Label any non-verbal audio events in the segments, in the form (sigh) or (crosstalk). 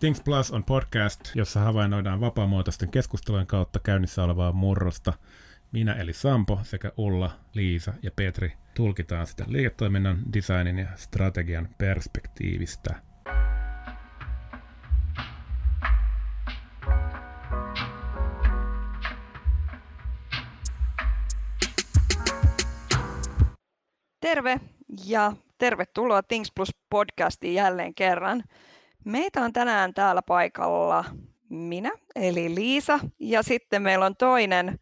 Things Plus on podcast, jossa havainnoidaan vapaamuotoisten keskustelujen kautta käynnissä olevaa murrosta. Minä eli Sampo sekä Ulla, Liisa ja Petri tulkitaan sitä liiketoiminnan, designin ja strategian perspektiivistä. Terve ja tervetuloa Things Plus podcastiin jälleen kerran. Meitä on tänään täällä paikalla minä, eli Liisa, ja sitten meillä on toinen,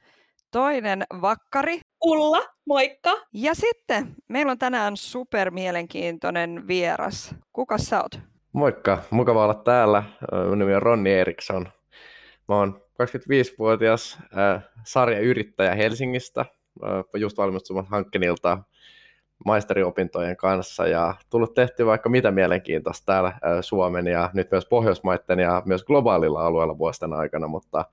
toinen vakkari. Ulla, moikka! Ja sitten meillä on tänään super mielenkiintoinen vieras. Kuka sä oot? Moikka, mukava olla täällä. Mun nimi on Ronni Eriksson. Mä oon 25-vuotias äh, sarjayrittäjä Helsingistä. Äh, just valmistumassa Hankkenilta maisteriopintojen kanssa ja tullut tehty vaikka mitä mielenkiintoista täällä Suomen ja nyt myös Pohjoismaiden ja myös globaalilla alueella vuosien aikana, mutta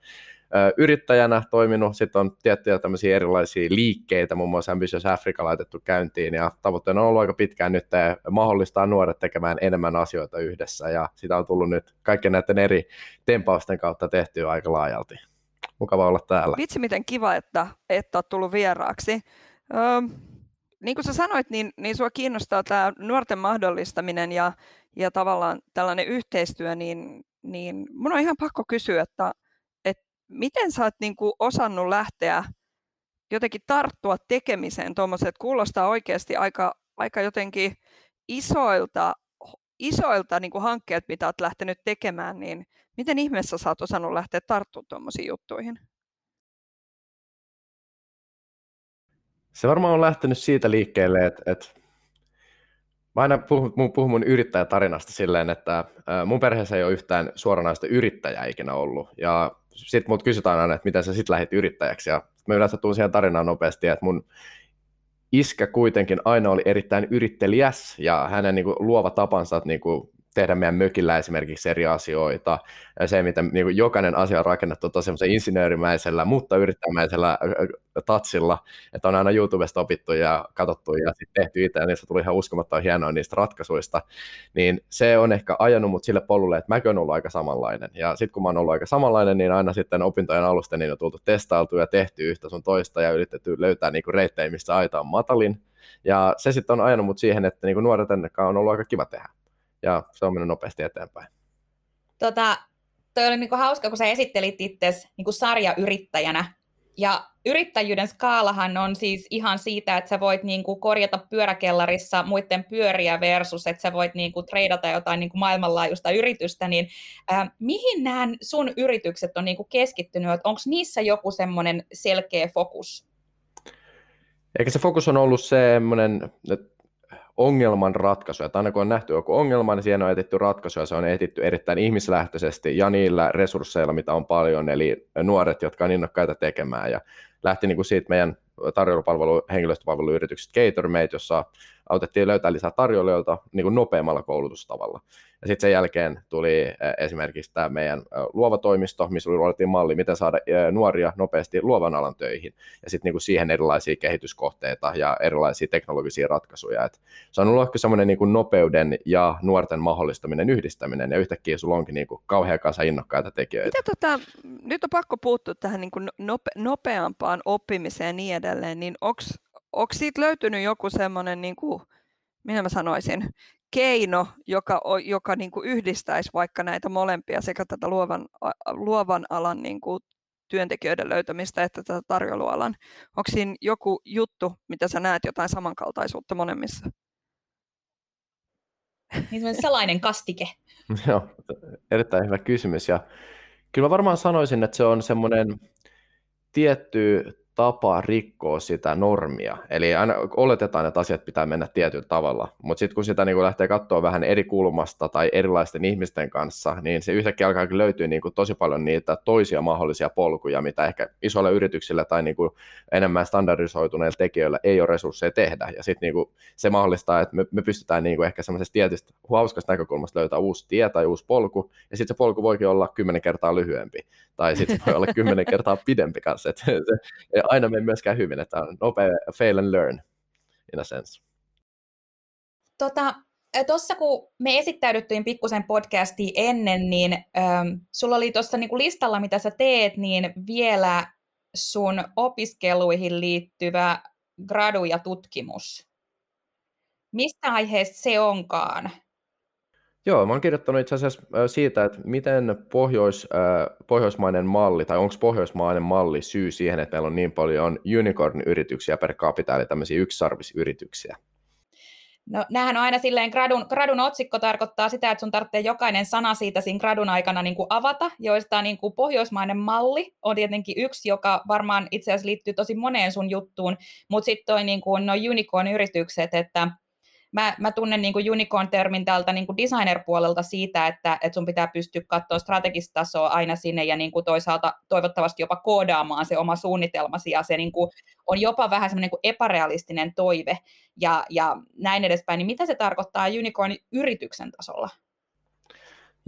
yrittäjänä toiminut, sitten on tiettyjä tämmöisiä erilaisia liikkeitä, muun muassa Ambitious Africa laitettu käyntiin, ja tavoitteena on ollut aika pitkään nyt mahdollistaa nuoret tekemään enemmän asioita yhdessä, ja sitä on tullut nyt kaikkien näiden eri tempausten kautta tehtyä aika laajalti. Mukava olla täällä. Vitsi, miten kiva, että, että olet tullut vieraaksi. Öö, niin kuin sä sanoit, niin, niin sua kiinnostaa tämä nuorten mahdollistaminen ja, ja tavallaan tällainen yhteistyö, niin, niin mun on ihan pakko kysyä, että, että miten sä oot niin kuin osannut lähteä jotenkin tarttua tekemiseen tuommoiset, kuulostaa oikeasti aika, aika jotenkin isoilta, isoilta niin kuin hankkeet, mitä olet lähtenyt tekemään, niin miten ihmeessä sä oot osannut lähteä tarttumaan tuommoisiin juttuihin? Se varmaan on lähtenyt siitä liikkeelle, että, että mä aina puhun, puhun mun yrittäjätarinasta silleen, että mun perheessä ei ole yhtään suoranaista yrittäjää ikinä ollut. Ja sitten mut kysytään aina, että miten sä sitten lähdit yrittäjäksi. Ja mä yleensä tuun siihen tarinaan nopeasti, että mun iskä kuitenkin aina oli erittäin yrittelijäs ja hänen niin kuin, luova tapansa niin kuin, tehdä meidän mökillä esimerkiksi eri asioita. Ja se, miten niin kuin jokainen asia on rakennettu tosi insinöörimäisellä, mutta yrittämäisellä tatsilla, että on aina YouTubesta opittu ja katsottu ja sitten tehty itse, ja niistä tuli ihan uskomattoman hienoa niistä ratkaisuista, niin se on ehkä ajanut mut sille polulle, että mäkin olen ollut aika samanlainen. Ja sitten kun mä oon ollut aika samanlainen, niin aina sitten opintojen alusta niin on tultu testailtu ja tehty yhtä sun toista ja yritetty löytää niin reittejä, missä aita on matalin. Ja se sitten on ajanut mut siihen, että niin kuin nuorten on ollut aika kiva tehdä ja se on mennyt nopeasti eteenpäin. Tota, toi oli niinku hauska, kun sä esittelit itse niinku sarjayrittäjänä. Ja yrittäjyyden skaalahan on siis ihan siitä, että sä voit niinku korjata pyöräkellarissa muiden pyöriä versus, että sä voit niinku treidata jotain niinku maailmanlaajuista yritystä, niin äh, mihin nämä sun yritykset on niinku keskittynyt? Onko niissä joku semmoinen selkeä fokus? Eikä se fokus on ollut semmoinen, että ongelman ratkaisu. Että aina kun on nähty joku ongelma, niin siihen on etitty ratkaisu ja se on etitty erittäin ihmislähtöisesti ja niillä resursseilla, mitä on paljon, eli nuoret, jotka on innokkaita tekemään. Ja lähti niin kuin siitä meidän tarjoulupalvelu, henkilöstöpalveluyrityksestä Catermate, jossa autettiin löytää lisää tarjoilijoilta niin kuin nopeammalla koulutustavalla. Ja sitten sen jälkeen tuli esimerkiksi tämä meidän luova toimisto, missä luotiin malli, miten saada nuoria nopeasti luovan alan töihin. Ja sitten niinku siihen erilaisia kehityskohteita ja erilaisia teknologisia ratkaisuja. Et se on ollut semmoinen niinku nopeuden ja nuorten mahdollistaminen yhdistäminen, ja yhtäkkiä sulla onkin niinku kauhean kanssa innokkaita tekijöitä. Mitä tota, nyt on pakko puuttua tähän niinku nope, nopeampaan oppimiseen ja niin edelleen, niin onko siitä löytynyt joku semmoinen, niinku, minä mä sanoisin, keino, joka, joka niin kuin yhdistäisi vaikka näitä molempia, sekä tätä luovan, luovan alan niin kuin työntekijöiden löytämistä että tätä tarjoilualan. Onko siinä joku juttu, mitä sä näet jotain samankaltaisuutta molemmissa? Niin salainen kastike. (laughs) Joo, erittäin hyvä kysymys. Ja kyllä mä varmaan sanoisin, että se on semmoinen tietty tapa rikkoa sitä normia. Eli aina oletetaan, että asiat pitää mennä tietyllä tavalla, mutta sitten kun sitä niin kuin lähtee katsoa vähän eri kulmasta tai erilaisten ihmisten kanssa, niin se yhtäkkiä alkaa löytyä niin tosi paljon niitä toisia mahdollisia polkuja, mitä ehkä isoilla yrityksillä tai niin enemmän standardisoituneilla tekijöillä ei ole resursseja tehdä. Ja sitten niin se mahdollistaa, että me, me pystytään niin ehkä semmoisesta tietystä hauskasta näkökulmasta löytää uusi tie tai uusi polku, ja sitten se polku voikin olla kymmenen kertaa lyhyempi, tai sitten voi olla (laughs) kymmenen kertaa pidempi kanssa. Et se, aina mene myöskään hyvin, että on nopea fail and learn in a sense. Tota, tuossa kun me esittäydyttiin pikkusen podcastiin ennen, niin ähm, sulla oli tuossa niinku listalla, mitä sä teet, niin vielä sun opiskeluihin liittyvä gradu ja tutkimus. Mistä aiheesta se onkaan? Joo, mä oon kirjoittanut itse asiassa siitä, että miten pohjois, pohjoismainen malli, tai onko pohjoismainen malli syy siihen, että meillä on niin paljon unicorn-yrityksiä per capita, eli tämmöisiä yksisarvisyrityksiä. No nämähän on aina silleen, gradun, gradun otsikko tarkoittaa sitä, että sun tarvitsee jokainen sana siitä siinä gradun aikana niin kuin avata, joista niin kuin pohjoismainen malli on tietenkin yksi, joka varmaan itse asiassa liittyy tosi moneen sun juttuun, mutta sitten toi niin kuin, no unicorn-yritykset, että mä, mä tunnen niin kuin unicorn-termin täältä niin kuin designer-puolelta siitä, että, että sun pitää pystyä katsoa strategista tasoa aina sinne ja niin kuin toisaalta toivottavasti jopa koodaamaan se oma suunnitelmasi ja se niin kuin on jopa vähän semmoinen niin epärealistinen toive ja, ja näin edespäin. Niin mitä se tarkoittaa unicorn-yrityksen tasolla?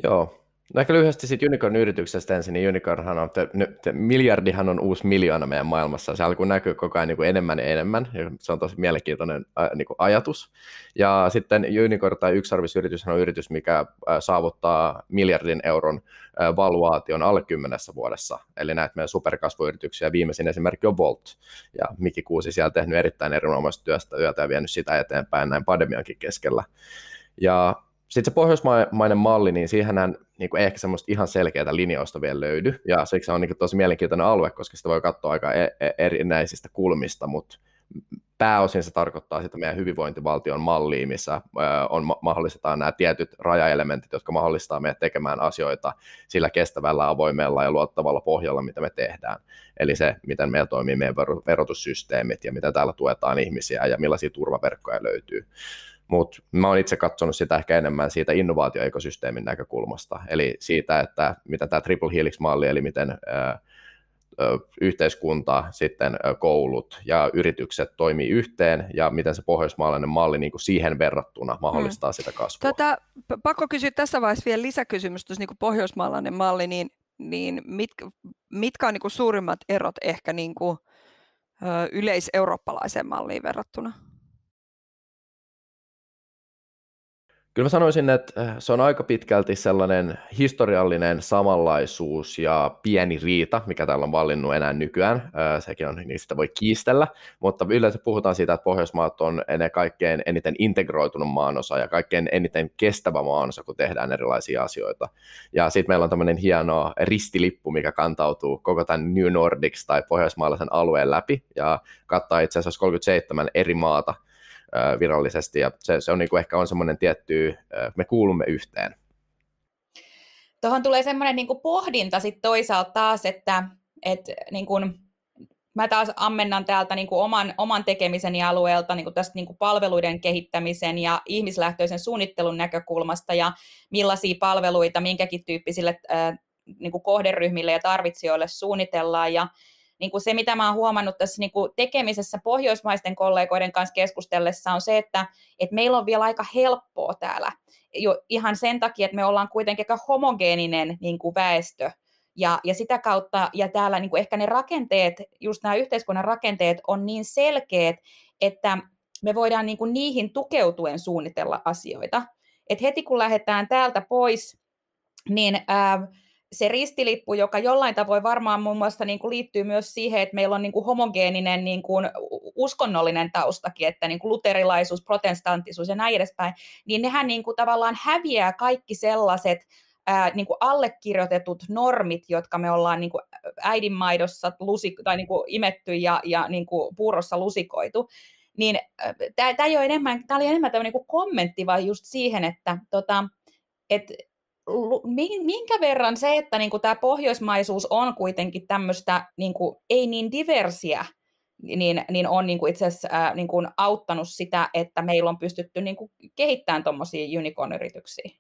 Joo, No ehkä lyhyesti siitä Unicorn-yrityksestä ensin, niin Unicornhan on, te, te, miljardihan on uusi miljoona meidän maailmassa, se alkoi näkyy koko ajan niin kuin enemmän ja enemmän, ja se on tosi mielenkiintoinen ä, niin kuin ajatus. Ja sitten Unicorn tai yksarvisyritys on yritys, mikä ä, saavuttaa miljardin euron ä, valuaation alle kymmenessä vuodessa, eli näitä meidän superkasvuyrityksiä, viimeisin esimerkki on Volt, ja Miki Kuusi siellä tehnyt erittäin erinomaista työstä yötä ja vienyt sitä eteenpäin näin pandemiankin keskellä. Ja sitten se pohjoismainen malli, niin siihenhän niin kuin ehkä semmoista ihan selkeää linjausta vielä löydy, ja siksi on niin kuin tosi mielenkiintoinen alue, koska sitä voi katsoa aika e-, e- erinäisistä kulmista, mutta pääosin se tarkoittaa sitä meidän hyvinvointivaltion mallia, missä on, mahdollistetaan nämä tietyt rajaelementit, jotka mahdollistaa meidät tekemään asioita sillä kestävällä, avoimella ja luottavalla pohjalla, mitä me tehdään. Eli se, miten meillä toimii meidän verotussysteemit ja miten täällä tuetaan ihmisiä ja millaisia turvaverkkoja löytyy mutta mä oon itse katsonut sitä ehkä enemmän siitä innovaatioekosysteemin näkökulmasta, eli siitä, että mitä tämä Triple Helix-malli, eli miten ää, yhteiskunta, sitten koulut ja yritykset toimii yhteen ja miten se pohjoismaalainen malli niin kuin siihen verrattuna mahdollistaa hmm. sitä kasvua. Tota, pakko kysyä tässä vaiheessa vielä lisäkysymys, jos niin kuin pohjoismaalainen malli, niin, niin mit, mitkä on niin kuin suurimmat erot ehkä niin kuin, ö, yleiseurooppalaiseen malliin verrattuna? Kyllä mä sanoisin, että äh, se on aika pitkälti sellainen historiallinen samanlaisuus ja pieni riita, mikä täällä on valinnut enää nykyään. Äh, sekin on, niistä voi kiistellä, mutta yleensä puhutaan siitä, että Pohjoismaat on ennen kaikkein eniten integroitunut maanosa ja kaikkein eniten kestävä maanosa, kun tehdään erilaisia asioita. Ja sitten meillä on tämmöinen hieno ristilippu, mikä kantautuu koko tämän New Nordics tai pohjoismaalaisen alueen läpi ja kattaa itse asiassa 37 eri maata – virallisesti, ja se, se on niin kuin ehkä on semmoinen tietty, me kuulumme yhteen. Tuohon tulee semmoinen niin kuin pohdinta sitten toisaalta taas, että, että niin kuin, mä taas ammennan täältä niin kuin oman, oman tekemiseni alueelta niin kuin tästä niin kuin palveluiden kehittämisen ja ihmislähtöisen suunnittelun näkökulmasta ja millaisia palveluita minkäkin tyyppisille äh, niin kuin kohderyhmille ja tarvitsijoille suunnitellaan. Ja niin kuin se, mitä mä oon huomannut tässä niin kuin tekemisessä pohjoismaisten kollegoiden kanssa keskustellessa, on se, että, että meillä on vielä aika helppoa täällä. Jo ihan sen takia, että me ollaan kuitenkin aika homogeeninen niin kuin väestö, ja, ja sitä kautta, ja täällä niin kuin ehkä ne rakenteet, just nämä yhteiskunnan rakenteet on niin selkeät, että me voidaan niin kuin niihin tukeutuen suunnitella asioita. Et heti kun lähdetään täältä pois, niin ää, se ristilippu, joka jollain tavoin varmaan muun muassa niin kuin liittyy myös siihen, että meillä on niin kuin homogeeninen niin kuin uskonnollinen taustakin, että niin kuin luterilaisuus, protestanttisuus ja näin edespäin, niin nehän niin kuin tavallaan häviää kaikki sellaiset ää, niin kuin allekirjoitetut normit, jotka me ollaan niin kuin äidinmaidossa lusik- tai niin kuin imetty ja, ja niin kuin puurossa lusikoitu. Niin tämä oli enemmän, tämmöinen niin kommentti vai just siihen, että tota, et minkä verran se, että niin tämä pohjoismaisuus on kuitenkin tämmöistä niin kuin, ei niin diversiä, niin, niin on niin kuin itse asiassa ää, niin kuin auttanut sitä, että meillä on pystytty niin kuin kehittämään tuommoisia unicorn-yrityksiä?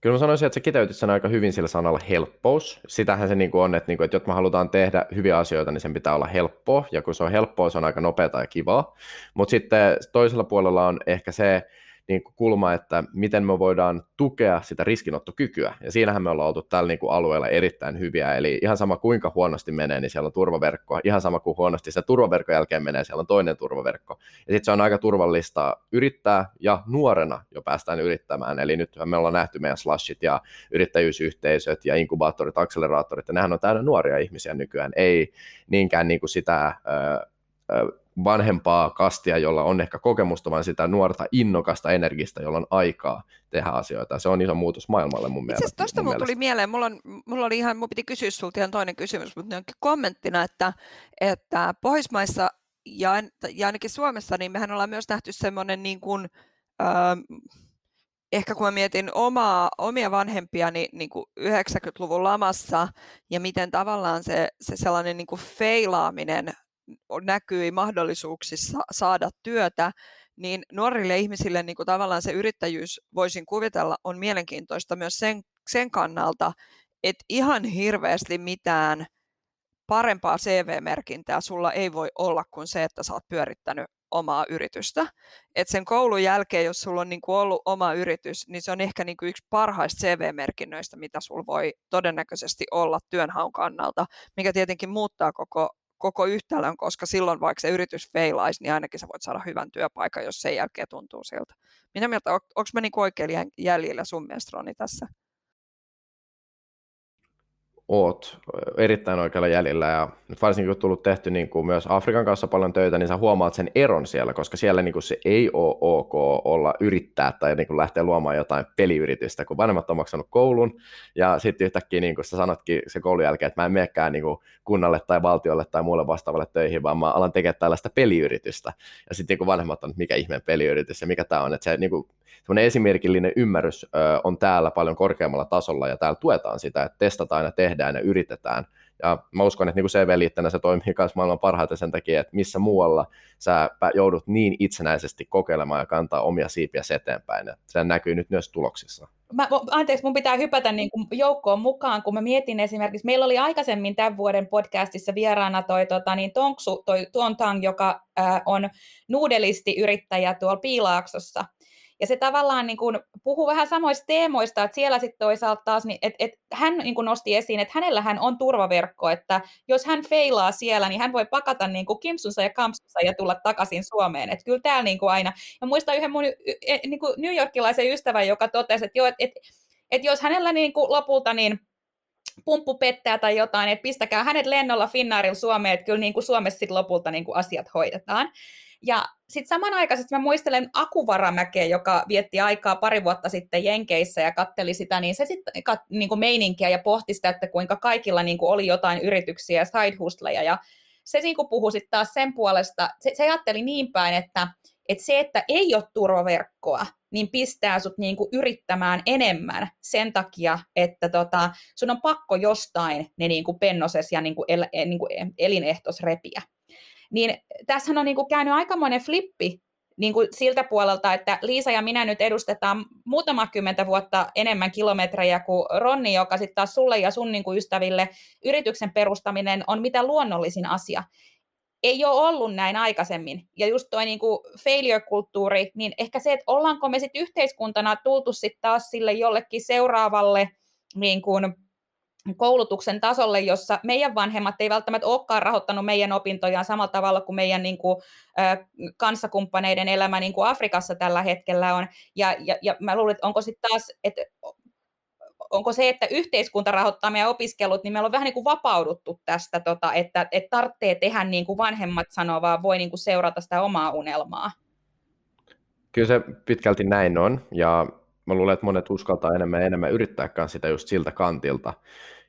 Kyllä mä sanoisin, että se kiteytyy sen aika hyvin sillä sanalla helppous. Sitähän se niin kuin on, että, niin kuin, että jotta me halutaan tehdä hyviä asioita, niin sen pitää olla helppoa, ja kun se on helppoa, se on aika nopeata ja kivaa. Mutta sitten toisella puolella on ehkä se, niin kuin kulma, että miten me voidaan tukea sitä riskinottokykyä. Ja siinähän me ollaan oltu tällä niin kuin alueella erittäin hyviä. Eli ihan sama kuinka huonosti menee, niin siellä on turvaverkko. Ihan sama kuin huonosti se turvaverkon jälkeen menee, siellä on toinen turvaverkko. Ja sitten se on aika turvallista yrittää ja nuorena jo päästään yrittämään. Eli nyt me ollaan nähty meidän slashit ja yrittäjyysyhteisöt ja inkubaattorit, akseleraattorit, ja nehän on täynnä nuoria ihmisiä nykyään. Ei niinkään niin kuin sitä vanhempaa kastia, jolla on ehkä kokemusta, vaan sitä nuorta innokasta energistä, jolla on aikaa tehdä asioita. Se on iso muutos maailmalle mun mielestä. Itse asiassa mulla tuli mieleen, mulla, on, mulla oli ihan, mulla piti kysyä sulta ihan toinen kysymys, mutta kommenttina, että, että Pohjoismaissa ja, ja ainakin Suomessa, niin mehän ollaan myös nähty semmoinen niin kuin, ähm, ehkä kun mä mietin omaa, omia vanhempiani niin kuin 90-luvun lamassa ja miten tavallaan se, se sellainen niin kuin feilaaminen näkyi mahdollisuuksissa saada työtä, niin nuorille ihmisille niin kuin tavallaan se yrittäjyys, voisin kuvitella, on mielenkiintoista myös sen, sen kannalta, että ihan hirveästi mitään parempaa CV-merkintää sulla ei voi olla kuin se, että sä oot pyörittänyt omaa yritystä. Et sen koulun jälkeen, jos sulla on niin kuin ollut oma yritys, niin se on ehkä niin kuin yksi parhaista CV-merkinnöistä, mitä sulla voi todennäköisesti olla työnhaun kannalta, mikä tietenkin muuttaa koko koko yhtälön, koska silloin vaikka se yritys feilaisi, niin ainakin sä voit saada hyvän työpaikan, jos sen jälkeen tuntuu siltä. Mitä mieltä, on, onko mä niin oikein jäljellä sun mielestä Roni tässä? Oot erittäin oikealla jäljellä ja nyt varsinkin kun on tullut tehty niin kuin myös Afrikan kanssa paljon töitä, niin sä huomaat sen eron siellä, koska siellä niin kuin se ei ole ok olla yrittää tai niin kuin lähteä luomaan jotain peliyritystä, kun vanhemmat on maksanut koulun ja sitten yhtäkkiä niin kuin sä sanotkin se koulun jälkeen, että mä en menekään niin kuin kunnalle tai valtiolle tai muulle vastaavalle töihin, vaan mä alan tekemään tällaista peliyritystä. Ja sitten niin vanhemmat on, että mikä ihmeen peliyritys ja mikä tämä on, että se niin kuin, esimerkillinen ymmärrys on täällä paljon korkeammalla tasolla ja täällä tuetaan sitä, että testataan ja tehdään ja yritetään. Ja mä uskon, että niin CV-liitteenä se toimii myös maailman parhaiten sen takia, että missä muualla sä joudut niin itsenäisesti kokeilemaan ja kantaa omia siipiä eteenpäin. Ja se näkyy nyt myös tuloksissa. Mä, anteeksi, mun pitää hypätä niin kuin joukkoon mukaan, kun mä mietin esimerkiksi, meillä oli aikaisemmin tämän vuoden podcastissa vieraana toi tota, niin Tonksu, toi Tuon Tang, joka äh, on nuudelisti-yrittäjä tuolla Piilaaksossa. Ja se tavallaan niin kuin puhuu vähän samoista teemoista, että siellä sitten toisaalta taas, niin, että, että hän niin kuin nosti esiin, että hänellähän on turvaverkko, että jos hän feilaa siellä, niin hän voi pakata niin kuin kimsunsa ja kampsunsa ja tulla takaisin Suomeen. Että kyllä täällä niin kuin aina, ja muistan yhden mun e, niin kuin New Yorkilaisen ystävän, joka totesi, että, joo, että, että, että jos hänellä niin kuin lopulta niin pumppu pettää tai jotain, että pistäkää hänet lennolla Finnaarilla Suomeen, että kyllä niin kuin Suomessa sitten lopulta niin kuin asiat hoidetaan. Ja sitten samanaikaisesti mä muistelen Akuvaramäkeä, joka vietti aikaa pari vuotta sitten Jenkeissä ja katteli sitä, niin se sitten kat, niin kuin meininkiä ja pohti sitä, että kuinka kaikilla niin kuin oli jotain yrityksiä ja side. Ja se niin kuin puhui sitten taas sen puolesta, se, se ajatteli niin päin, että, että se, että ei ole turvaverkkoa, niin pistää sut niin kuin yrittämään enemmän sen takia, että tota, sun on pakko jostain ne niin kuin ja niin kuin el, niin kuin elinehtos repiä niin tässähän on niin kuin käynyt aikamoinen flippi niin kuin siltä puolelta, että Liisa ja minä nyt edustetaan muutama kymmentä vuotta enemmän kilometrejä kuin Ronni, joka sitten taas sulle ja sun niin kuin ystäville yrityksen perustaminen on mitä luonnollisin asia. Ei ole ollut näin aikaisemmin. Ja just tuo niin failure-kulttuuri, niin ehkä se, että ollaanko me sitten yhteiskuntana tultu sitten taas sille jollekin seuraavalle niin kuin, koulutuksen tasolle, jossa meidän vanhemmat ei välttämättä olekaan rahoittanut meidän opintojaan samalla tavalla kuin meidän niin kuin, kanssakumppaneiden elämä niin kuin Afrikassa tällä hetkellä on. Ja, ja, ja mä luulen, että onko sitten taas, että onko se, että yhteiskunta rahoittaa meidän opiskelut, niin meillä on vähän niin kuin vapauduttu tästä, tota, että, että tarvitsee tehdä niin kuin vanhemmat sanoo, vaan voi niin kuin seurata sitä omaa unelmaa. Kyllä se pitkälti näin on, ja mä luulen, että monet uskaltaa enemmän ja enemmän yrittääkään sitä just siltä kantilta.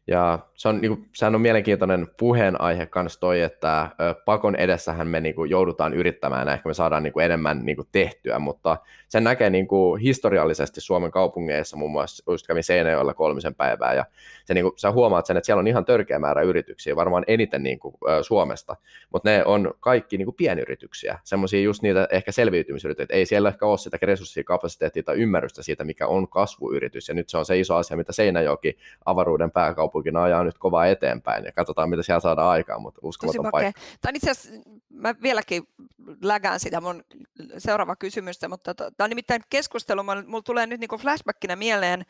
Ja se on, niin kuin, sehän on mielenkiintoinen puheenaihe kanssa toi, että pakon edessähän me niin kuin, joudutaan yrittämään ja ehkä me saadaan niin kuin, enemmän niin kuin, tehtyä, mutta sen näkee niin kuin, historiallisesti Suomen kaupungeissa, muun muassa just kävin Seinäjoella kolmisen päivää, ja se, niin kuin, sä huomaat sen, että siellä on ihan törkeä määrä yrityksiä, varmaan eniten niin kuin, Suomesta, mutta ne on kaikki niin kuin, pienyrityksiä, semmoisia just niitä ehkä selviytymisyrityksiä, ei siellä ehkä ole sitä resurssia, kapasiteettia tai ymmärrystä siitä, mikä on kasvuyritys, ja nyt se on se iso asia, mitä Seinäjoki avaruuden pääkaupunki kaupunkina ajaa nyt kovaa eteenpäin ja katsotaan, mitä siellä saadaan aikaan, mutta uskomaton paikka. Tämä on itse asiassa, mä vieläkin lägään sitä mun seuraava kysymystä, mutta tämä on nimittäin keskustelu, mulla tulee nyt niin flashbackina mieleen,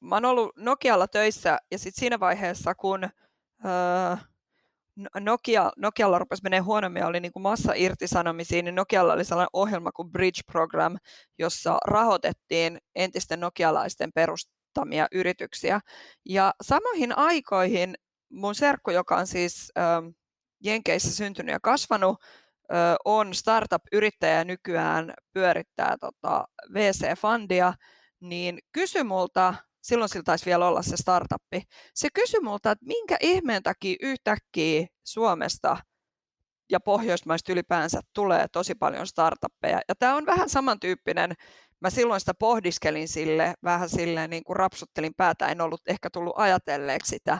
mä oon ollut Nokialla töissä ja sitten siinä vaiheessa, kun Nokia, Nokialla rupesi menee huonommin oli niin kuin massa irtisanomisiin, niin Nokialla oli sellainen ohjelma kuin Bridge Program, jossa rahoitettiin entisten nokialaisten perustamia yrityksiä. Ja samoihin aikoihin mun serkku, joka on siis äh, Jenkeissä syntynyt ja kasvanut, äh, on startup-yrittäjä nykyään pyörittää tota VC-fundia, niin kysy multa silloin sillä taisi vielä olla se startuppi. Se kysyi multa, että minkä ihmeen takia yhtäkkiä Suomesta ja Pohjoismaista ylipäänsä tulee tosi paljon startuppeja. Ja tämä on vähän samantyyppinen, mä silloin sitä pohdiskelin sille, vähän silleen niin kuin rapsuttelin päätä, en ollut ehkä tullut ajatelleeksi sitä.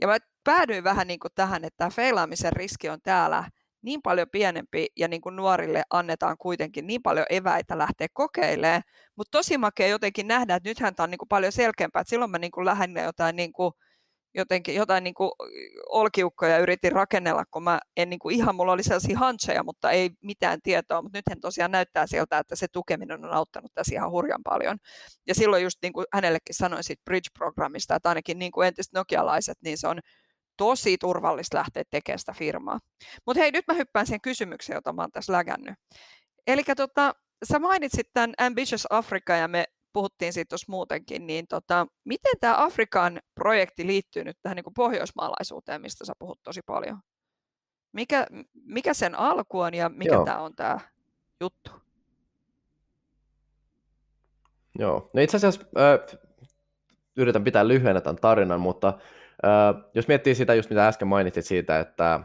Ja mä päädyin vähän niin kuin tähän, että feilaamisen riski on täällä niin paljon pienempi ja niin kuin nuorille annetaan kuitenkin niin paljon eväitä lähteä kokeilemaan, mutta tosi makea jotenkin nähdä, että nythän tämä on niin kuin paljon selkeämpää, että silloin mä niin kuin lähdin jotain niin kuin, jotenkin jotain niin kuin olkiukkoja yritin rakennella, kun mä en niin kuin ihan, mulla oli sellaisia hancheja, mutta ei mitään tietoa, mutta nythän tosiaan näyttää siltä, että se tukeminen on auttanut tässä ihan hurjan paljon. Ja silloin just niin kuin hänellekin sanoin siitä Bridge-programmista, että ainakin niin kuin entiset nokialaiset, niin se on tosi turvallista lähteä tekemään sitä firmaa. Mutta hei, nyt mä hyppään siihen kysymykseen, jota mä oon tässä lägännyt. Eli tota, sä mainitsit tämän Ambitious Africa ja me puhuttiin siitä tuossa muutenkin, niin tota, miten tämä Afrikan projekti liittyy nyt tähän niin kuin pohjoismaalaisuuteen, mistä sä puhut tosi paljon? Mikä, mikä sen alku on ja mikä tämä on tämä juttu? Joo, no itse asiassa äh, yritän pitää lyhyenä tämän tarinan, mutta jos miettii sitä, just mitä äsken mainitsit siitä, että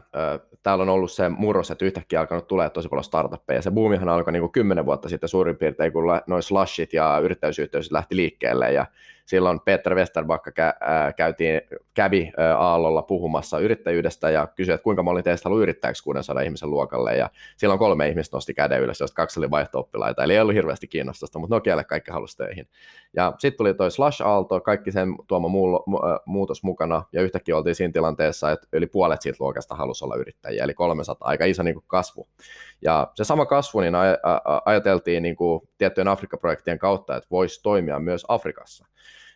täällä on ollut se murros, että yhtäkkiä alkanut tulee tosi paljon startuppeja. Se boomihan alkoi niin kuin 10 vuotta sitten suurin piirtein, kun noin slashit ja yrittäjyysyhteisöt lähti liikkeelle ja silloin Peter Westerbakka kä- käytiin, kävi Aallolla puhumassa yrittäjyydestä ja kysyi, että kuinka mä olin teistä ollut yrittäjäksi 600 ihmisen luokalle ja silloin kolme ihmistä nosti käden ylös, josta kaksi oli vaihto-oppilaita, eli ei ollut hirveästi kiinnostusta, mutta Nokialle kaikki halusi töihin. Ja sitten tuli toi Slash-aalto, kaikki sen tuoma muu, muutos mukana ja yhtäkkiä oltiin siinä tilanteessa, että yli puolet siitä luokasta halusi olla yrittäjiä, eli 300, aika iso niin kasvu. Ja se sama kasvu niin aj- ajateltiin niin kuin tiettyjen Afrikka-projektien kautta, että voisi toimia myös Afrikassa.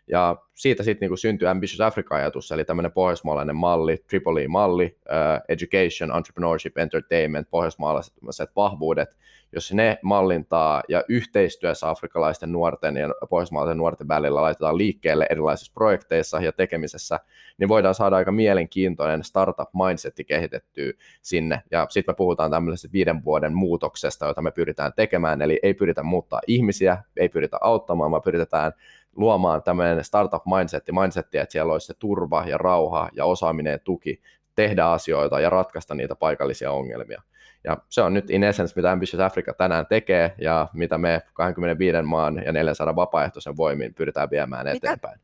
Ja siitä sitten niin syntyi Ambitious Africa-ajatus, eli tämmöinen pohjoismaalainen malli, Tripoli-malli, uh, education, entrepreneurship, entertainment, pohjoismaalaiset vahvuudet, jos ne mallintaa ja yhteistyössä afrikkalaisten nuorten ja pohjoismaalaisten nuorten välillä laitetaan liikkeelle erilaisissa projekteissa ja tekemisessä, niin voidaan saada aika mielenkiintoinen startup-mindsetti kehitettyä sinne. Ja sitten me puhutaan tämmöisestä viiden vuoden muutoksesta, jota me pyritään tekemään, eli ei pyritä muuttaa ihmisiä, ei pyritä auttamaan, vaan pyritään luomaan tämmöinen startup mindsetti, mindsetti, että siellä olisi se turva ja rauha ja osaaminen ja tuki tehdä asioita ja ratkaista niitä paikallisia ongelmia. Ja se on nyt in essence, mitä Ambitious Africa tänään tekee ja mitä me 25 maan ja 400 vapaaehtoisen voimin pyritään viemään mitä? eteenpäin.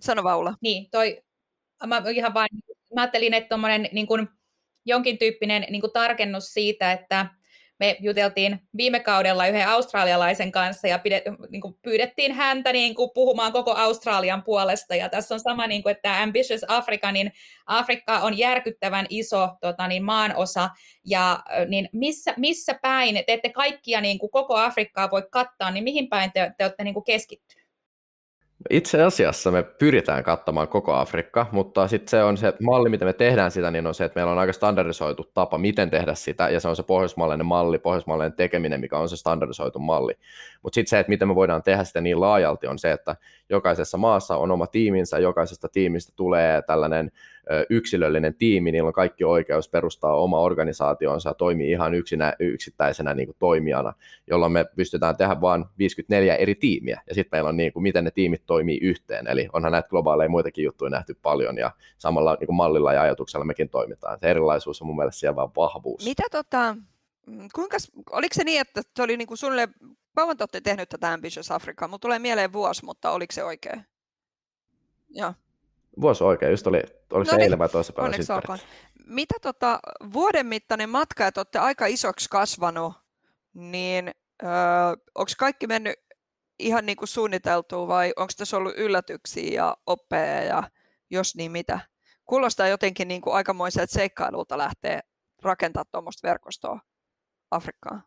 Sano Vaula. Niin, toi, mä ihan vain, mä ajattelin, että tuommoinen niin kuin, jonkin tyyppinen niin kuin tarkennus siitä, että me juteltiin viime kaudella yhden australialaisen kanssa ja pidet, niin kuin pyydettiin häntä niin kuin puhumaan koko Australian puolesta. Ja tässä on sama, niin kuin, että Ambitious Africa, niin Afrikka on järkyttävän iso tota, niin maanosa. Ja niin missä, missä päin, te ette kaikkia niin kuin koko Afrikkaa voi kattaa, niin mihin päin te, te olette niin kuin keskittyneet? Itse asiassa me pyritään kattamaan koko Afrikka, mutta sitten se on se malli, mitä me tehdään sitä, niin on se, että meillä on aika standardisoitu tapa, miten tehdä sitä, ja se on se pohjoismaalainen malli, pohjoismaalainen tekeminen, mikä on se standardisoitu malli. Mutta sitten se, että miten me voidaan tehdä sitä niin laajalti, on se, että jokaisessa maassa on oma tiiminsä, jokaisesta tiimistä tulee tällainen yksilöllinen tiimi, niillä on kaikki oikeus perustaa oma organisaationsa ja toimii ihan yksinä, yksittäisenä niin kuin toimijana, jolloin me pystytään tehdä vain 54 eri tiimiä, ja sitten meillä on niin kuin, miten ne tiimit toimii yhteen, eli onhan näitä globaaleja muitakin juttuja nähty paljon, ja samalla niin kuin mallilla ja ajatuksella mekin toimitaan. Se erilaisuus on mun mielestä siellä vaan vahvuus. Mitä tota, mm, kuinka, oliko se niin, että se oli niin kuin sulle, kauan te olette tehnyt tätä Ambitious Africa? Mulla tulee mieleen vuosi, mutta oliko se oikein? Joo. Vuosi oikein, just oli, oli no se niin, eilen vai toisessa päivänä Mitä tota, vuoden mittainen matka, että olette aika isoksi kasvanut, niin öö, onko kaikki mennyt ihan niin kuin suunniteltua vai onko tässä ollut yllätyksiä ja oppeja ja jos niin mitä. Kuulostaa jotenkin niin kuin aikamoiselta seikkailulta lähteä rakentamaan tuommoista verkostoa Afrikkaan.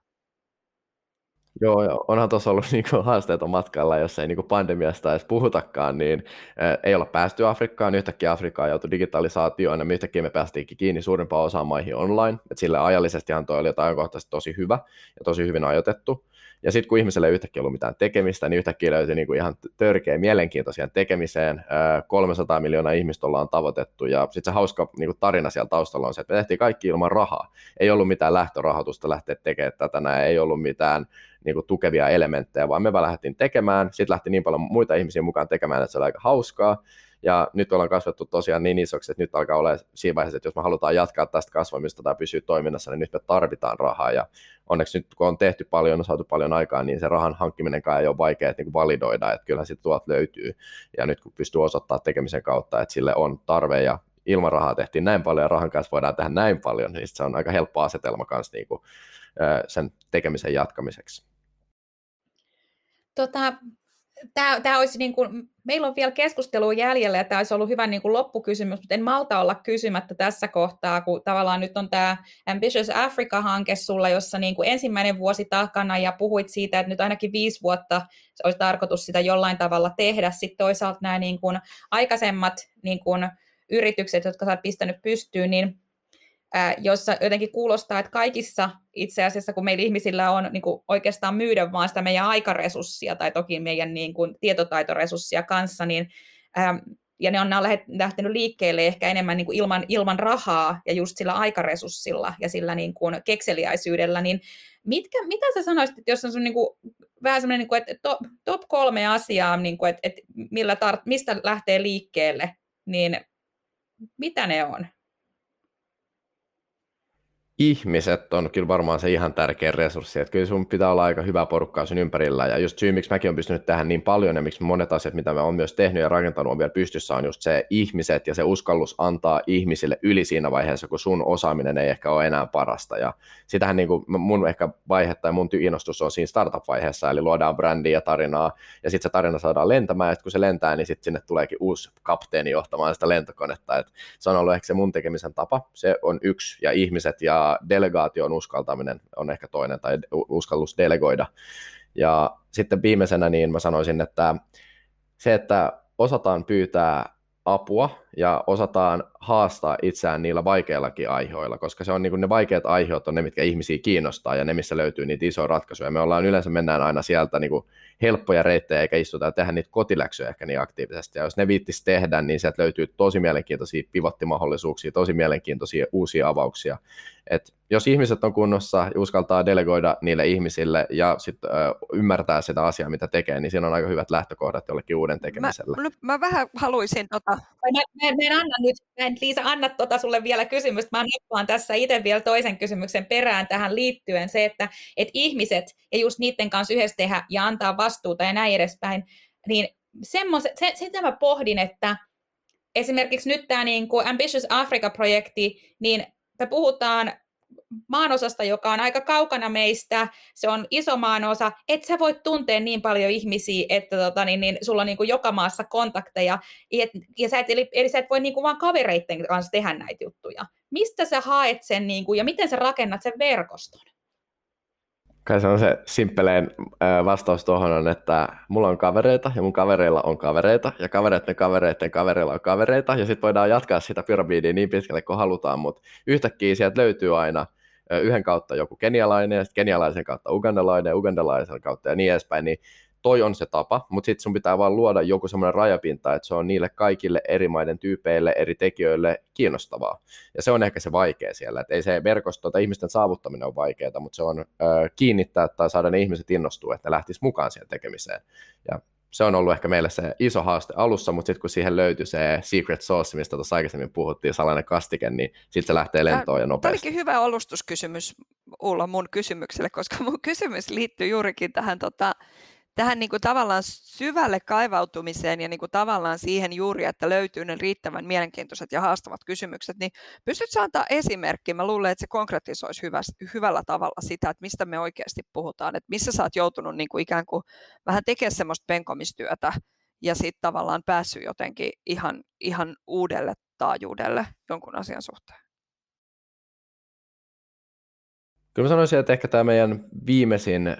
Joo, joo. onhan tuossa ollut (laughs) niinku haasteita matkalla, jos ei niinku pandemiasta edes puhutakaan, niin ä, ei olla päästy Afrikkaan, yhtäkkiä Afrikkaan joutui digitalisaatioon, ja yhtäkkiä me päästiinkin kiinni suurimpaan osaan maihin online, että sille ajallisestihan toi oli ajankohtaisesti tosi hyvä ja tosi hyvin ajoitettu, ja sitten kun ihmisellä ei yhtäkkiä ollut mitään tekemistä, niin yhtäkkiä löytyi niinku ihan törkeä mielenkiintoisia tekemiseen. 300 miljoonaa ihmistä ollaan tavoitettu. Ja sitten se hauska niinku tarina siellä taustalla on se, että me tehtiin kaikki ilman rahaa. Ei ollut mitään lähtörahoitusta lähteä tekemään tätä, ei ollut mitään niinku tukevia elementtejä, vaan me vaan lähdettiin tekemään. Sitten lähti niin paljon muita ihmisiä mukaan tekemään, että se oli aika hauskaa. Ja nyt ollaan kasvettu tosiaan niin isoksi, että nyt alkaa olla siinä vaiheessa, että jos me halutaan jatkaa tästä kasvamista tai pysyä toiminnassa, niin nyt me tarvitaan rahaa. Ja onneksi nyt kun on tehty paljon, on saatu paljon aikaa, niin se rahan hankkiminenkaan ei ole vaikea niin validoida, että kyllä sitten tuot löytyy. Ja nyt kun pystyy osoittamaan tekemisen kautta, että sille on tarve ja ilman rahaa tehtiin näin paljon ja rahan kanssa voidaan tehdä näin paljon, niin se on aika helppo asetelma kanssa niin kuin, sen tekemisen jatkamiseksi. Tota, tämä, tämä olisi niin kuin, meillä on vielä keskustelua jäljellä ja tämä olisi ollut hyvä niin kuin loppukysymys, mutta en malta olla kysymättä tässä kohtaa, kun tavallaan nyt on tämä Ambitious Africa-hanke sulla, jossa niin kuin ensimmäinen vuosi takana ja puhuit siitä, että nyt ainakin viisi vuotta olisi tarkoitus sitä jollain tavalla tehdä. Sitten toisaalta nämä niin kuin aikaisemmat niin kuin yritykset, jotka oot pistänyt pystyyn, niin jossa jotenkin kuulostaa, että kaikissa itse asiassa, kun meillä ihmisillä on niin kuin oikeastaan myydä vaan sitä meidän aikaresurssia tai toki meidän niin kuin, tietotaitoresurssia kanssa, niin ja ne on lähtenyt liikkeelle ehkä enemmän niin kuin ilman, ilman rahaa ja just sillä aikaresurssilla ja sillä niin kuin kekseliäisyydellä, niin mitkä, mitä sä sanoisit, että jos on sun niin kuin, vähän semmoinen, niin top, top kolme asiaa, niin kuin, että, että millä tar- mistä lähtee liikkeelle, niin mitä ne on? Ihmiset on kyllä varmaan se ihan tärkeä resurssi, että kyllä sun pitää olla aika hyvä porukkaa sun ympärillä, ja just syy, miksi mäkin olen pystynyt tähän niin paljon, ja miksi monet asiat, mitä mä oon myös tehnyt ja rakentanut, on vielä pystyssä, on just se ihmiset ja se uskallus antaa ihmisille yli siinä vaiheessa, kun sun osaaminen ei ehkä ole enää parasta, ja sitähän niin kuin mun ehkä vaihe tai mun innostus on siinä startup-vaiheessa, eli luodaan brändiä ja tarinaa, ja sitten se tarina saadaan lentämään, ja kun se lentää, niin sitten sinne tuleekin uusi kapteeni johtamaan sitä lentokonetta, että se on ollut ehkä se mun tekemisen tapa, se on yksi, ja ihmiset ja delegaation uskaltaminen on ehkä toinen, tai uskallus delegoida. Ja sitten viimeisenä niin mä sanoisin, että se, että osataan pyytää apua ja osataan haastaa itseään niillä vaikeillakin aiheilla, koska se on niin kuin ne vaikeat aiheet on ne, mitkä ihmisiä kiinnostaa ja ne, missä löytyy niitä isoja ratkaisuja. Me ollaan yleensä mennään aina sieltä niin kuin helppoja reittejä eikä istuta ja tehdä niitä kotiläksyjä ehkä niin aktiivisesti. Ja jos ne viittis tehdä, niin sieltä löytyy tosi mielenkiintoisia pivottimahdollisuuksia, tosi mielenkiintoisia uusia avauksia. Et jos ihmiset on kunnossa ja uskaltaa delegoida niille ihmisille ja sit, ö, ymmärtää sitä asiaa, mitä tekee, niin siinä on aika hyvät lähtökohdat jollekin uuden tekemiselle. Mä, mä vähän haluaisin... Tota... mä, mä en anna nyt, mä en Liisa anna tota sulle vielä kysymystä, mä nappaan tässä itse vielä toisen kysymyksen perään tähän liittyen, se, että et ihmiset ja just niiden kanssa yhdessä tehdä ja antaa vastuuta ja näin edespäin, niin semmoset, se, sitä mä pohdin, että esimerkiksi nyt tämä niin kuin Ambitious Africa-projekti, niin me puhutaan maanosasta, joka on aika kaukana meistä, se on iso maanosa, et sä voit tuntea niin paljon ihmisiä, että tota, niin, niin, sulla on niin kuin joka maassa kontakteja, et, ja sä et, eli, eli sä et voi niin kuin vaan kavereiden kanssa tehdä näitä juttuja. Mistä sä haet sen niin kuin, ja miten sä rakennat sen verkoston? Kai se on se simppeleen vastaus tuohon on, että mulla on kavereita ja mun kavereilla on kavereita ja kavereiden kavereiden kavereilla on kavereita ja sitten voidaan jatkaa sitä pyramidia niin pitkälle kuin halutaan, mutta yhtäkkiä sieltä löytyy aina yhden kautta joku kenialainen ja sitten kenialaisen kautta ugandalainen ja ugandalaisen kautta ja niin edespäin, niin toi on se tapa, mutta sitten sun pitää vaan luoda joku semmoinen rajapinta, että se on niille kaikille eri maiden tyypeille, eri tekijöille kiinnostavaa. Ja se on ehkä se vaikea siellä, että ei se verkosto tai ihmisten saavuttaminen ole vaikeaa, mutta se on ö, kiinnittää tai saada ne ihmiset innostua, että ne lähtis mukaan siihen tekemiseen. Ja se on ollut ehkä meille se iso haaste alussa, mutta sitten kun siihen löytyy se secret sauce, mistä tuossa aikaisemmin puhuttiin, salainen kastike, niin sitten se lähtee lentoon ja nopeasti. Tämä olikin hyvä alustuskysymys Ulla mun kysymykselle, koska mun kysymys liittyy juurikin tähän tota, tähän niin kuin tavallaan syvälle kaivautumiseen ja niin kuin tavallaan siihen juuri, että löytyy ne riittävän mielenkiintoiset ja haastavat kysymykset, niin pystytkö antaa esimerkki? Mä luulen, että se konkretisoisi hyvä, hyvällä tavalla sitä, että mistä me oikeasti puhutaan, että missä sä oot joutunut niin kuin ikään kuin vähän tekemään semmoista penkomistyötä ja sitten tavallaan päässyt jotenkin ihan, ihan uudelle taajuudelle jonkun asian suhteen. Kyllä mä sanoisin, että ehkä tämä meidän viimeisin äh,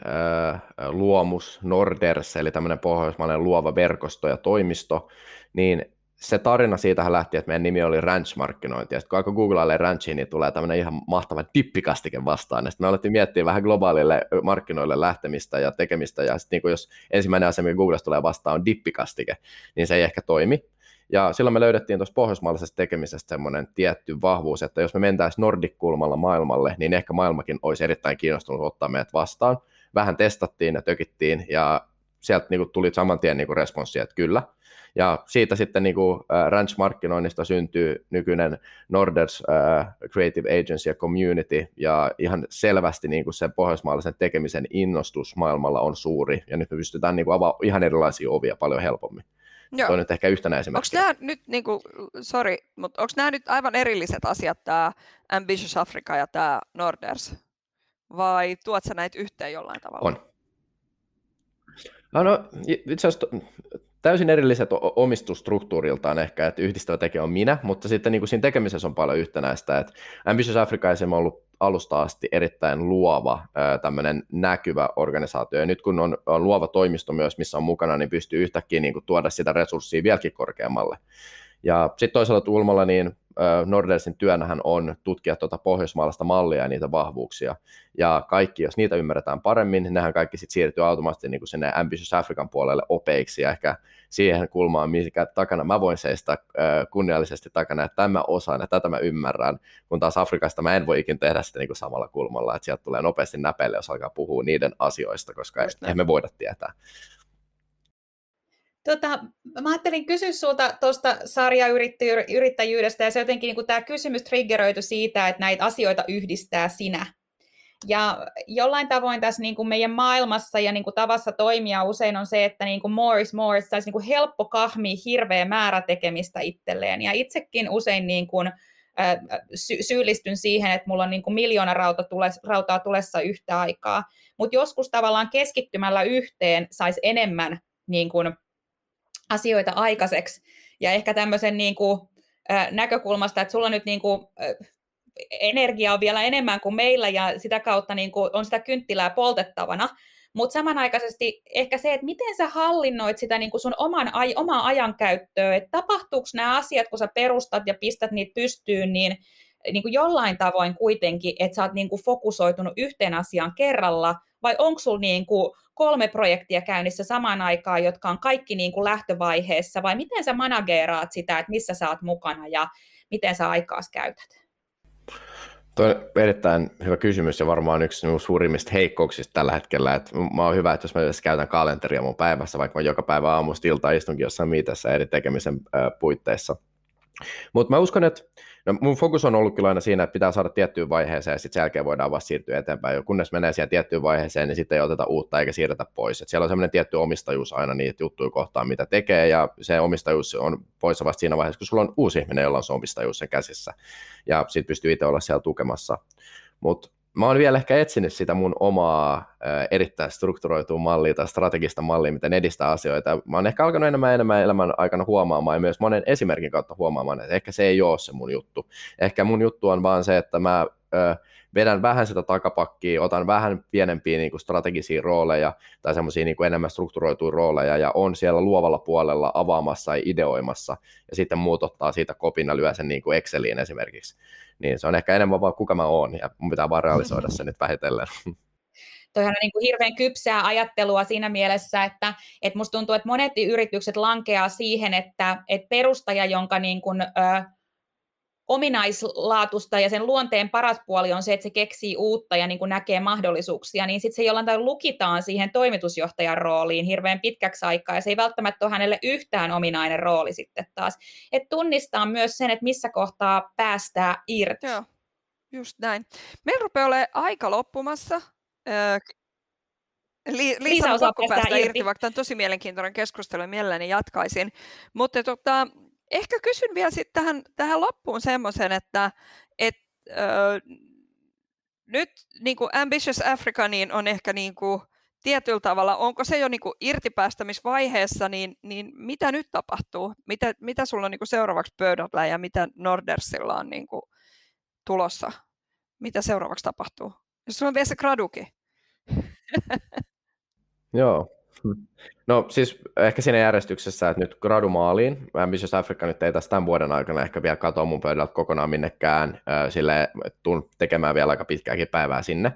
luomus Norders, eli tämmöinen pohjoismainen luova verkosto ja toimisto, niin se tarina siitähän lähti, että meidän nimi oli Ranch-markkinointi, ja sitten kun alkoi googlailee Ranchiin, niin tulee tämmöinen ihan mahtava dippikastike vastaan, ja sitten me alettiin miettiä vähän globaalille markkinoille lähtemistä ja tekemistä, ja sitten niin jos ensimmäinen asia, mikä Googlesta tulee vastaan, on dippikastike, niin se ei ehkä toimi, ja silloin me löydettiin tuossa pohjoismaalaisesta tekemisestä semmoinen tietty vahvuus, että jos me mentäisiin Nordic-kulmalla maailmalle, niin ehkä maailmakin olisi erittäin kiinnostunut ottaa meidät vastaan. Vähän testattiin ja tökittiin, ja sieltä niin kuin, tuli saman tien niin kuin responssi, että kyllä. Ja siitä sitten niin kuin, äh, Ranch-markkinoinnista syntyy nykyinen Norders äh, Creative Agency ja Community, ja ihan selvästi niin kuin se pohjoismaalaisen tekemisen innostus maailmalla on suuri, ja nyt me pystytään niin kuin, avaamaan ihan erilaisia ovia paljon helpommin. Joo. Tuo on nyt ehkä yhtenä esimerkkinä. Onko nämä nyt, niin kuin, sorry, mutta onko nämä nyt aivan erilliset asiat, tämä Ambitious Africa ja tämä Norders? Vai tuot sä näitä yhteen jollain tavalla? On. No, no itse asiassa täysin erilliset omistusstruktuuriltaan ehkä, että yhdistävä tekijä on minä, mutta sitten niin kuin siinä tekemisessä on paljon yhtenäistä. Että Ambitious Africa on ollut alusta asti erittäin luova, tämmöinen näkyvä organisaatio. Ja nyt kun on, luova toimisto myös, missä on mukana, niin pystyy yhtäkkiä niin kuin tuoda sitä resurssia vieläkin korkeammalle. Ja sitten toisella tuulmalla niin Nordelsin työnähän on tutkia tuota pohjoismaalaista mallia ja niitä vahvuuksia. Ja kaikki, jos niitä ymmärretään paremmin, niin nehän kaikki sitten siirtyy automaattisesti niin kuin sinne Ambitious African puolelle opeiksi ja ehkä siihen kulmaan, mikä takana mä voin seistä kunniallisesti takana, että tämä osaan ja tätä mä ymmärrän, kun taas Afrikasta mä en voi ikin tehdä sitä niin kuin samalla kulmalla, että sieltä tulee nopeasti näpeille, jos alkaa puhua niiden asioista, koska eihän me voida tietää. Tota, mä ajattelin kysyä sinulta tuosta sarjayrittäjyydestä, ja se jotenkin niin tämä kysymys triggeröity siitä, että näitä asioita yhdistää sinä. Ja jollain tavoin tässä niin kuin meidän maailmassa ja niin kuin tavassa toimia usein on se, että niin kuin more is more, että niin kuin helppo kahmi hirveä määrä tekemistä itselleen. Ja itsekin usein niin kuin, sy- syyllistyn siihen, että mulla on niin kuin miljoona rauta tules, rautaa tulessa yhtä aikaa. Mutta joskus tavallaan keskittymällä yhteen saisi enemmän niin kuin, asioita aikaiseksi. Ja ehkä tämmöisen niin kuin, näkökulmasta, että sulla nyt niin kuin, energiaa on vielä enemmän kuin meillä ja sitä kautta niin kuin, on sitä kynttilää poltettavana, mutta samanaikaisesti ehkä se, että miten sä hallinnoit sitä niin kuin sun oman, aj, omaa ajankäyttöä, että tapahtuuko nämä asiat, kun sä perustat ja pistät niitä pystyyn, niin, niin kuin jollain tavoin kuitenkin, että sä oot niin kuin fokusoitunut yhteen asiaan kerralla, vai onko sulla niin kuin kolme projektia käynnissä samaan aikaan, jotka on kaikki niin kuin lähtövaiheessa, vai miten sä manageeraat sitä, että missä sä oot mukana ja miten sä aikaas käytät? Tuo on erittäin hyvä kysymys ja varmaan yksi suurimmista heikkouksista tällä hetkellä. Että mä oon hyvä, että jos mä edes käytän kalenteria mun päivässä, vaikka mä joka päivä aamusta iltaa istunkin jossain miitessä eri tekemisen puitteissa. Mutta mä uskon, että No, mun fokus on ollut kyllä aina siinä, että pitää saada tiettyyn vaiheeseen ja sitten sen jälkeen voidaan vasta siirtyä eteenpäin. Ja kunnes menee siihen tiettyyn vaiheeseen, niin sitten ei oteta uutta eikä siirretä pois. Et siellä on semmoinen tietty omistajuus aina niitä juttuja kohtaan, mitä tekee, ja se omistajuus on poissa vasta siinä vaiheessa, kun sulla on uusi ihminen, jolla on se omistajuus sen käsissä. Ja sitten pystyy itse olla siellä tukemassa. Mutta mä oon vielä ehkä etsinyt sitä mun omaa erittäin strukturoitua mallia tai strategista mallia, miten edistää asioita. Mä oon ehkä alkanut enemmän enemmän elämän aikana huomaamaan ja myös monen esimerkin kautta huomaamaan, että ehkä se ei ole se mun juttu. Ehkä mun juttu on vaan se, että mä äh, vedän vähän sitä takapakkia, otan vähän pienempiä niin kuin strategisia rooleja tai semmoisia niin enemmän strukturoituja rooleja ja on siellä luovalla puolella avaamassa ja ideoimassa ja sitten muut ottaa siitä kopina lyö sen niin kuin Exceliin esimerkiksi. Niin se on ehkä enemmän vaan kuka mä oon ja mun pitää vaan realisoida se nyt vähitellen. (laughs) Toihan on niin kuin hirveän kypsää ajattelua siinä mielessä, että, että musta tuntuu, että monet yritykset lankeaa siihen, että, että perustaja, jonka niin kuin, ö, ominaislaatusta ja sen luonteen paras puoli on se, että se keksii uutta ja niin kuin näkee mahdollisuuksia, niin sitten se jollain tavalla lukitaan siihen toimitusjohtajan rooliin hirveän pitkäksi aikaa, ja se ei välttämättä ole hänelle yhtään ominainen rooli sitten taas. Et tunnistaa myös sen, että missä kohtaa päästää irti. Joo, just näin. Meillä rupeaa olemaan aika loppumassa. Li- Liisa, Liisa on päästä irti. irti, vaikka tämä on tosi mielenkiintoinen keskustelu ja mielelläni jatkaisin. Mutta tota, ehkä kysyn vielä sitten tähän, tähän loppuun semmoisen, että et, ö, nyt niin kuin Ambitious Africa niin on ehkä niin kuin tietyllä tavalla, onko se jo niin kuin irtipäästämisvaiheessa, niin, niin mitä nyt tapahtuu? Mitä, mitä sulla on niin kuin seuraavaksi pöydällä ja mitä Nordersilla on niin kuin tulossa? Mitä seuraavaksi tapahtuu? Jos sulla on vielä se graduki. Joo. No siis ehkä siinä järjestyksessä, että nyt gradumaaliin. Ambitious Africa nyt ei tässä tämän vuoden aikana ehkä vielä katoa mun pöydältä kokonaan minnekään. Sille tuun tekemään vielä aika pitkääkin päivää sinne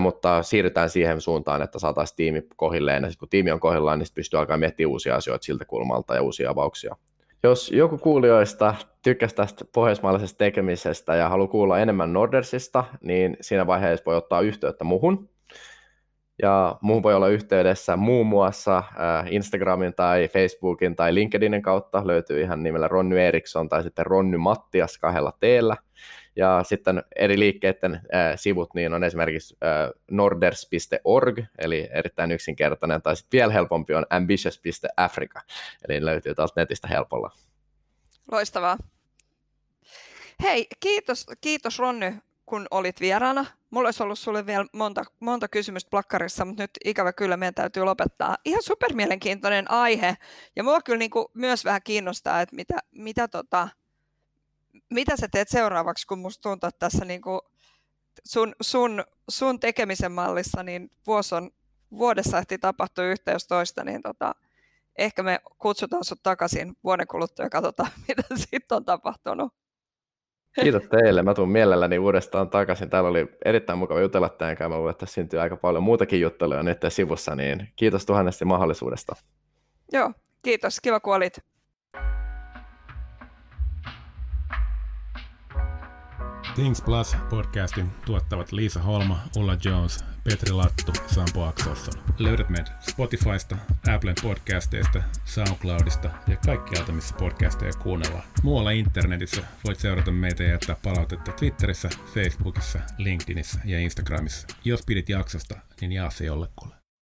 mutta siirrytään siihen suuntaan, että saataisiin tiimi kohilleen, ja sitten kun tiimi on kohillaan, niin pystyy alkaa miettimään uusia asioita siltä kulmalta ja uusia avauksia. Jos joku kuulijoista tykkäsi tästä pohjoismaalaisesta tekemisestä ja haluaa kuulla enemmän Nordersista, niin siinä vaiheessa voi ottaa yhteyttä muhun. Ja muuhun voi olla yhteydessä muun muassa Instagramin tai Facebookin tai LinkedInin kautta, löytyy ihan nimellä Ronny Eriksson tai sitten Ronny Mattias kahdella teellä. Ja sitten eri liikkeiden äh, sivut niin on esimerkiksi äh, norders.org, eli erittäin yksinkertainen, tai sitten vielä helpompi on ambitious.africa, eli löytyy taas netistä helpolla. Loistavaa. Hei, kiitos, kiitos Ronny, kun olit vieraana. Mulla olisi ollut sulle vielä monta, monta kysymystä plakkarissa, mutta nyt ikävä kyllä meidän täytyy lopettaa. Ihan supermielenkiintoinen aihe, ja mua kyllä niin kuin myös vähän kiinnostaa, että mitä, mitä tota, mitä sä teet seuraavaksi, kun musta tuntuu, että tässä niin kuin sun, sun, sun tekemisen mallissa niin vuosi on, vuodessa ehti tapahtua yhtä jos toista, niin tota, ehkä me kutsutaan sut takaisin vuoden kuluttua ja katsotaan, (laughs) mitä sitten on tapahtunut. Kiitos teille. Mä tuun mielelläni uudestaan takaisin. Täällä oli erittäin mukava jutella tämän kanssa. Mä luulen, että syntyy aika paljon muutakin jutteluja nyt sivussa, niin kiitos tuhannesti mahdollisuudesta. Joo, kiitos. Kiva, kun olit. Things Plus podcastin tuottavat Liisa Holma, Ulla Jones, Petri Lattu, Sampo Akselsson. Löydät meidät Spotifysta, Applen podcasteista, SoundCloudista ja kaikkialta, missä podcasteja kuunnellaan. Muualla internetissä voit seurata meitä ja jättää palautetta Twitterissä, Facebookissa, LinkedInissä ja Instagramissa. Jos pidit jaksosta, niin jaa se jollekulle.